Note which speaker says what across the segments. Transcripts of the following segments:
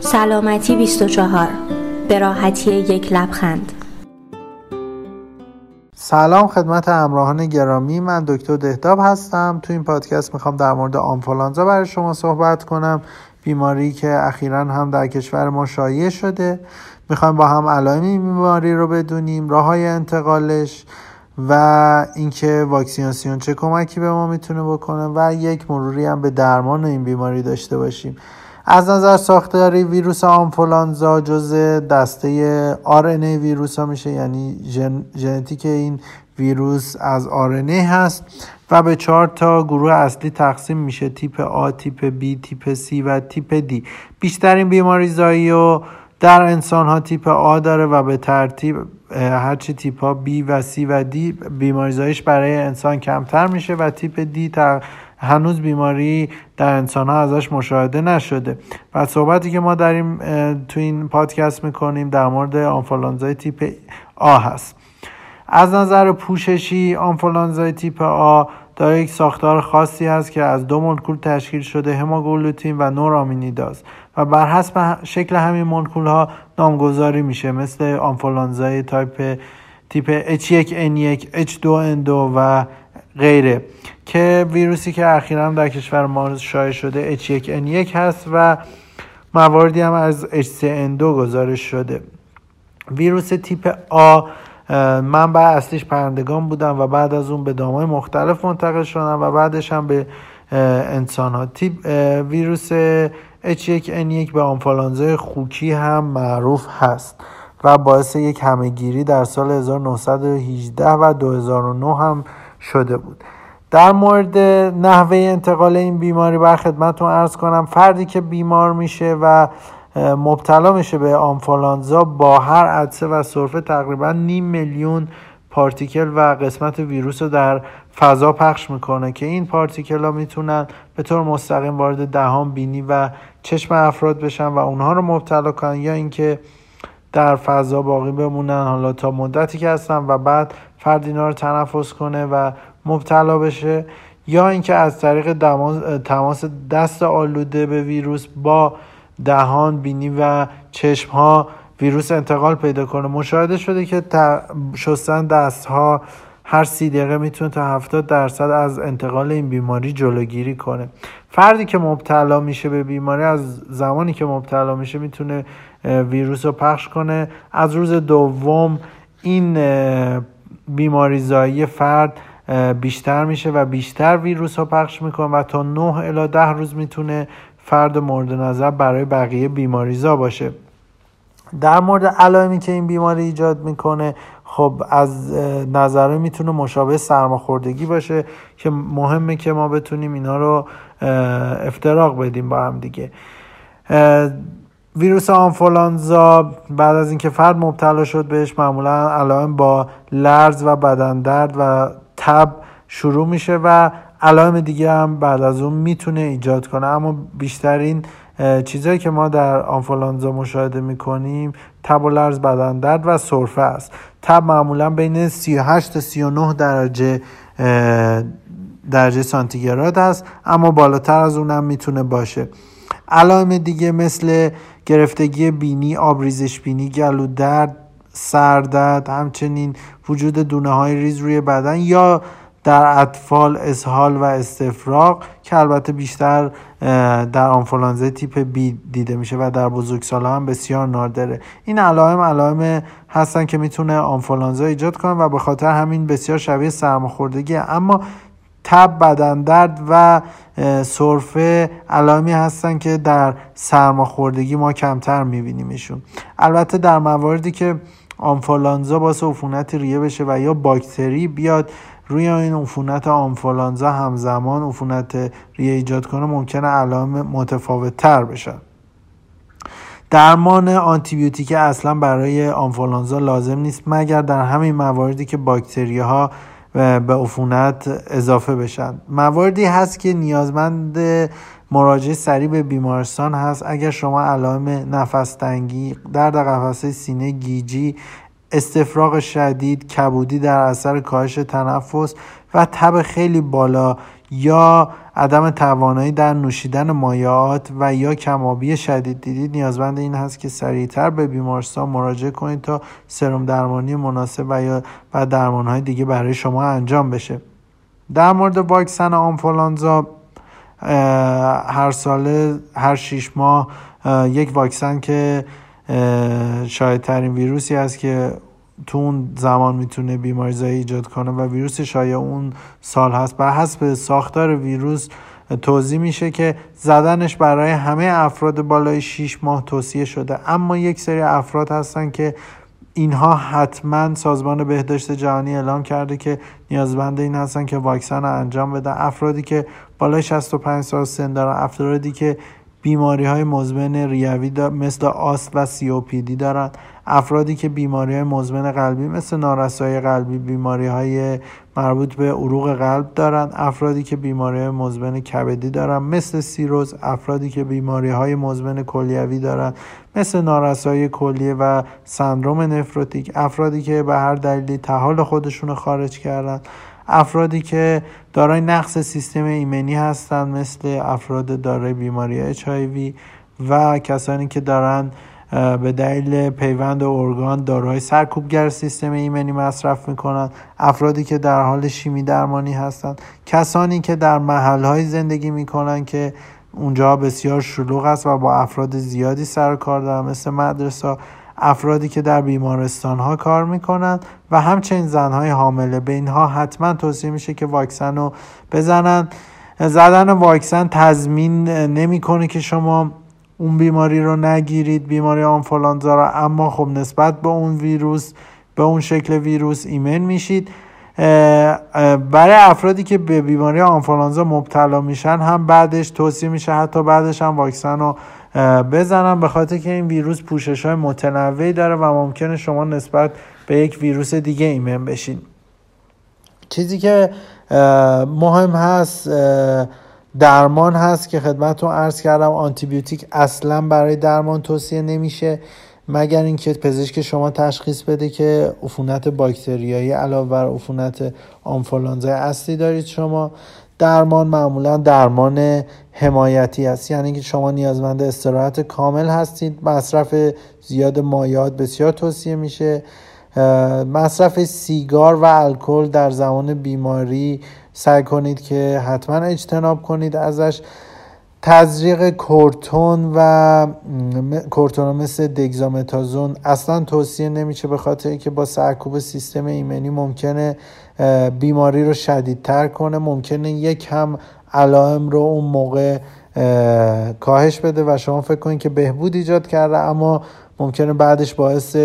Speaker 1: سلامتی 24 به راحتی یک لبخند.
Speaker 2: سلام خدمت همراهان گرامی. من دکتر دهداب هستم. تو این پادکست می‌خوام در مورد آنفولانزا برای شما صحبت کنم. بیماری که اخیرا هم در کشور ما شایع شده. می‌خوایم با هم علائم این بیماری رو بدونیم راه های انتقالش و اینکه واکسیناسیون چه کمکی به ما می‌تونه بکنه و یک مروری هم به درمان این بیماری داشته باشیم. از نظر ساختاری ویروس آنفولانزا جز دسته RNA ویروس ها میشه یعنی ژنتیک این ویروس از RNA هست و به چهار تا گروه اصلی تقسیم میشه تیپ A، تیپ B، تیپ C و تیپ D بیشترین بیماری زایی و در انسان ها تیپ A داره و به ترتیب هرچی تیپ ها B و C و D بیماری زایش برای انسان کمتر میشه و تیپ D هنوز بیماری در انسان ها ازش مشاهده نشده. و صحبتی که ما داریم تو این پادکست می‌کنیم در مورد آنفولانزای تیپ آ هست. از نظر پوششی آنفولانزای تیپ آ داره یک ساختار خاصی هست که از دو مولکول تشکیل شده هموگلوتین و نورامینیداز. و بر حسب شکل همین مولکول ها نامگذاری میشه مثل آنفولانزای تایپ تیپ H1N1 H2N2 و غیره که ویروسی که اخیرا در کشور ما شایع شده H1N1 هست و مواردی هم از H3N2 گزارش شده. ویروس تیپ آ منبع اصلیش پرندگان بودن و بعد از اون به دامای مختلف منتقل شدن و بعدش هم به انسان ها تیپ ویروس H1N1 به آنفولانزای خوکی هم معروف هست و باعث یک همهگیری در سال 1918 و 2009 هم شده بود. در مورد نحوه انتقال این بیماری بر خدمتتون ارز کنم فردی که بیمار میشه و مبتلا میشه به آنفولانزا با هر عدسه و سرفه تقریبا نیم میلیون پارتیکل و قسمت ویروس رو در فضا پخش می‌کنه که این پارتیکل ها می‌تونن به طور مستقیم وارد دهان بینی و چشم افراد بشن و اونها رو مبتلا کنن یا اینکه در فضا باقی بمونن. حالا تا مدتی که هستن و بعد فرد اینا رو تنفس کنه و مبتلا بشه. یا اینکه از طریق تماس دست آلوده به ویروس با دهان بینی و چشم ها ویروس انتقال پیدا کنه. مشاهده شده که شستن دست ها هر سی دقیقه می‌تونه تا 70 درصد از انتقال این بیماری جلوگیری کنه. فردی که مبتلا میشه به بیماری از زمانی که مبتلا میشه می‌تونه ویروس رو پخش کنه. از روز دوم این بیماری زایی فرد بیشتر میشه و بیشتر ویروس ها پخش می‌کنه و تا 9 الی 10 روز می‌تونه فرد مورد نظر برای بقیه بیماریزا باشه. در مورد علائمی که این بیماری ایجاد می‌کنه خب از نظره می‌تونه مشابه سرماخوردگی باشه که مهمه که ما بتونیم اینا رو افتراق بدیم با هم دیگه. ویروس آنفولانزا بعد از اینکه فرد مبتلا شد بهش معمولا علائم با لرز و بدن درد و تب شروع میشه و علائم دیگه هم بعد از اون می‌تونه ایجاد کنه. اما بیشترین چیزهایی که ما در آنفولانزا مشاهده می‌کنیم تب و لرز بدن درد و سرفه است. تب معمولا بین 38 تا 39 درجه درجه سانتیگراد است اما بالاتر از اونم می‌تونه باشه. علائم دیگه مثل گرفتگی بینی آبریزش بینی گلو درد سردرد همچنین وجود دونه های ریز روی بدن یا در اطفال اسهال و استفراغ که البته بیشتر در آنفولانزا تیپ بی دیده میشه و در بزرگسالا هم بسیار نادره. این علائم علائم هستن که می‌تونه آنفولانزا ایجاد کنن و به خاطر همین بسیار شبیه سرماخوردگی. اما تب بدن درد و سرفه علائمی هستن که در سرماخوردگی ما کمتر میبینیمشون. البته در مواردی که آنفولانزا باعث عفونت ریه بشه و یا باکتری بیاد روی این عفونت آنفولانزا همزمان عفونت ریه ایجاد کنه ممکنه علائم متفاوت تر بشن درمان آنتیبیوتیک اصلا برای آنفولانزا لازم نیست مگر در همین مواردی که باکتری ها به عفونت اضافه بشن. مواردی هست که نیازمند مراجعه سریع به بیمارستان هست. اگر شما علائم نفس تنگی درد قفسه سینه گیجی استفراغ شدید کبودی در اثر کاهش تنفس و تب خیلی بالا یا عدم توانایی در نوشیدن مایعات و یا کمابی شدید. دیدید نیازمند این هست که سریعتر به بیمارستان مراجعه کنید تا سرم درمانی مناسب و یا و درمانهای دیگه برای شما انجام بشه. در مورد واکسن آنفولانزا هر ساله هر شیش ماه یک واکسن که شاید ترین ویروسی است که تو اون زمان می‌تونه بیماری زایی ایجاد کنه و ویروس شایع اون سال هست. بر حسب ساختار ویروس توضیح میشه که زدنش برای همه افراد بالای 6 ماه توصیه شده. اما یک سری افراد هستن که اینها حتما سازمان بهداشت جهانی اعلام کرده که نیازمند این هستن که واکسن رو انجام بدن افرادی که بالای 65 سال سن دارن افرادی که بیماری های مزمن ریوی مثل آست و سیوپیدی دارن افرادی که بیماری های مزمن قلبی مثل نارسایی قلبی بیماری های مربوط به عروق قلب دارن افرادی که بیماری های مزمن کبدی دارن مثل سیروز افرادی که بیماری های مزمن کلیوی دارن مثل نارسایی کلیه و سندروم نفروتیک. افرادی که به هر دلیلی تحال خودشون خارج کردن افرادی که دارای نقص سیستم ایمنی هستند مثل افراد دارای بیماری HIV و کسانی که دارن به دلیل پیوند ارگان داروهای سرکوبگر سیستم ایمنی مصرف می‌کنند افرادی که در حال شیمی درمانی هستند کسانی که در محلهای زندگی می‌کنند که اونجا بسیار شلوغ است و با افراد زیادی سر کار دارن مثل مدرسه افرادی که در بیمارستان ها کار می‌کنند و همچنین زنهای حامله. به اینها حتما توصیه میشه که واکسن رو بزنن. زدن واکسن تضمین نمی‌کنه که شما اون بیماری رو نگیرید بیماری آنفولانزا رو اما خب نسبت به اون ویروس به اون شکل ویروس ایمن میشید. برای افرادی که به بیماری آنفولانزا مبتلا میشن هم بعدش توصیه میشه حتی بعدش هم واکسن رو بزنن به خاطر که این ویروس پوشش های متنوعی داره و ممکنه شما نسبت به یک ویروس دیگه ایمن بشین. چیزی که مهم هست درمان هست که خدمتتون عرض کردم. آنتیبیوتیک اصلا برای درمان توصیه نمیشه مگر اینکه پزشک شما تشخیص بده که عفونت باکتریایی علاوه بر عفونت آنفولانزای اصلی دارید شما. درمان معمولا درمان حمایتی است. یعنی که شما نیازمند استراحت کامل هستید. مصرف زیاد مایعات بسیار توصیه میشه. مصرف سیگار و الکل در زمان بیماری سعی کنید که حتما اجتناب کنید ازش. تزریق کورتون و کورتون مثل دگزامتازون. اصلا توصیه نمیشه به خاطر که با سرکوب سیستم ایمنی ممکنه بیماری رو شدیدتر کنه. ممکنه یک هم علائم رو اون موقع کاهش بده و شما فکر کنید که بهبود ایجاد کرده اما ممکنه بعدش باعث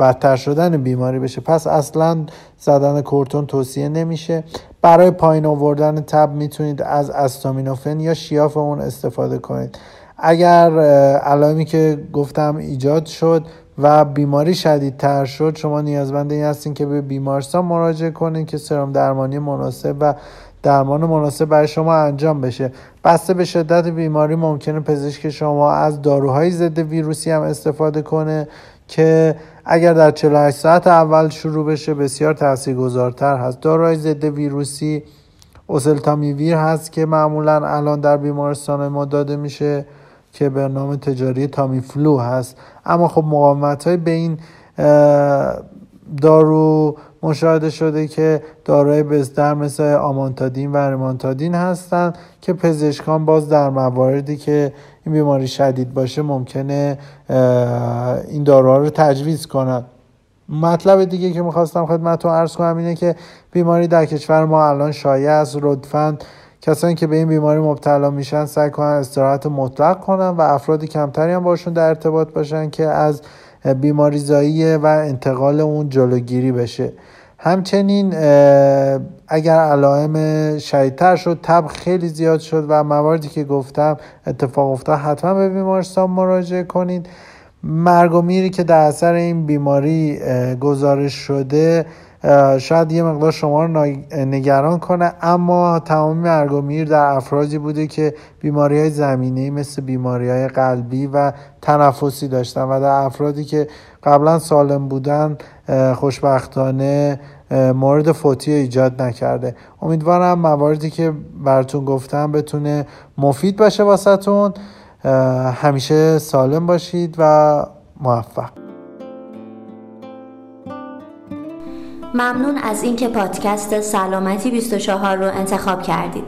Speaker 2: بدتر شدن بیماری بشه. پس اصلا زدن کورتون توصیه نمیشه. برای پایین آوردن تب می‌تونید از استامینوفن یا شیاف اون استفاده کنید. اگر علائمی که گفتم ایجاد شد و بیماری شدیدتر شد شما نیازمند این هستین که به بیمارستان مراجعه کنید که سرم درمانی مناسب و درمان مناسب برای شما انجام بشه. بسته به شدت بیماری ممکنه پزشک شما از داروهای ضد ویروسی هم استفاده کنه که اگر در 48 ساعت اول شروع بشه بسیار تاثیرگذارتر هست. داروهای ضد ویروسی اوسلتامیویر هست که معمولا الان در بیمارستان ما داده میشه که به نام تجاری تامیفلو هست. اما خب مقاومت های به این دارو مشاهده شده که دارای بستر مثل آمانتادین و ریمانتادین هستند که پزشکان باز در مواردی که این بیماری شدید باشه ممکنه این داروها رو تجویز کنند مطلب دیگه که می‌خواستم خدمتتون عرض کنم اینه که بیماری در کشور ما الان شایع است. لطفا کسانی که به این بیماری مبتلا میشن سعی کنن استراحت مطلق کنن و افرادی کمتری هم باشون در ارتباط باشن که از بیماری زایی و انتقال اون جلوگیری بشه. همچنین اگر علائم شدیدتر شد تب خیلی زیاد شد و مواردی که گفتم اتفاق افتاد حتما به بیمارستان مراجعه کنید. مرگ و میری که در اثر این بیماری گزارش شده شاید یه مقدار شما رو نگران کنه اما تمام مرگ و میر در افرادی بوده که بیماری های زمینی مثل بیماری های قلبی و تنفسی داشتن و در افرادی که قبلا سالم بودن خوشبختانه مورد فوتی ایجاد نکرده. امیدوارم مواردی که براتون گفتم بتونه مفید باشه واسهتون. همیشه سالم باشید و موفق.
Speaker 1: ممنون از اینکه پادکست سلامتی 24 رو انتخاب کردید.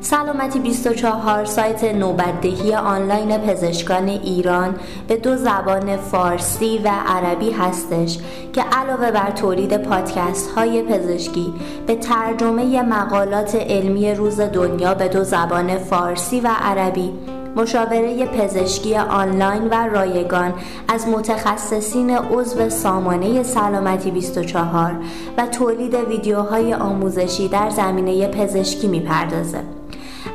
Speaker 1: سلامتی 24 سایت نوبتدهی آنلاین پزشکان ایران به دو زبان فارسی و عربی هستش که علاوه بر تولید پادکست های پزشکی به ترجمه مقالات علمی روز دنیا به دو زبان فارسی و عربی مشاوره پزشکی آنلاین و رایگان از متخصصین عضو سامانه سلامتی 24 و تولید ویدیوهای آموزشی در زمینه پزشکی می‌پردازه.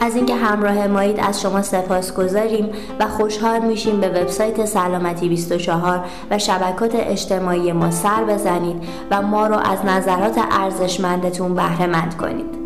Speaker 1: از اینکه همراه مایید از شما سپاس گذاریم و خوشحال میشیم به وبسایت سلامتی 24 و شبکات اجتماعی ما سر بزنید و ما رو از نظرات ارزشمندتون بهره مند کنید.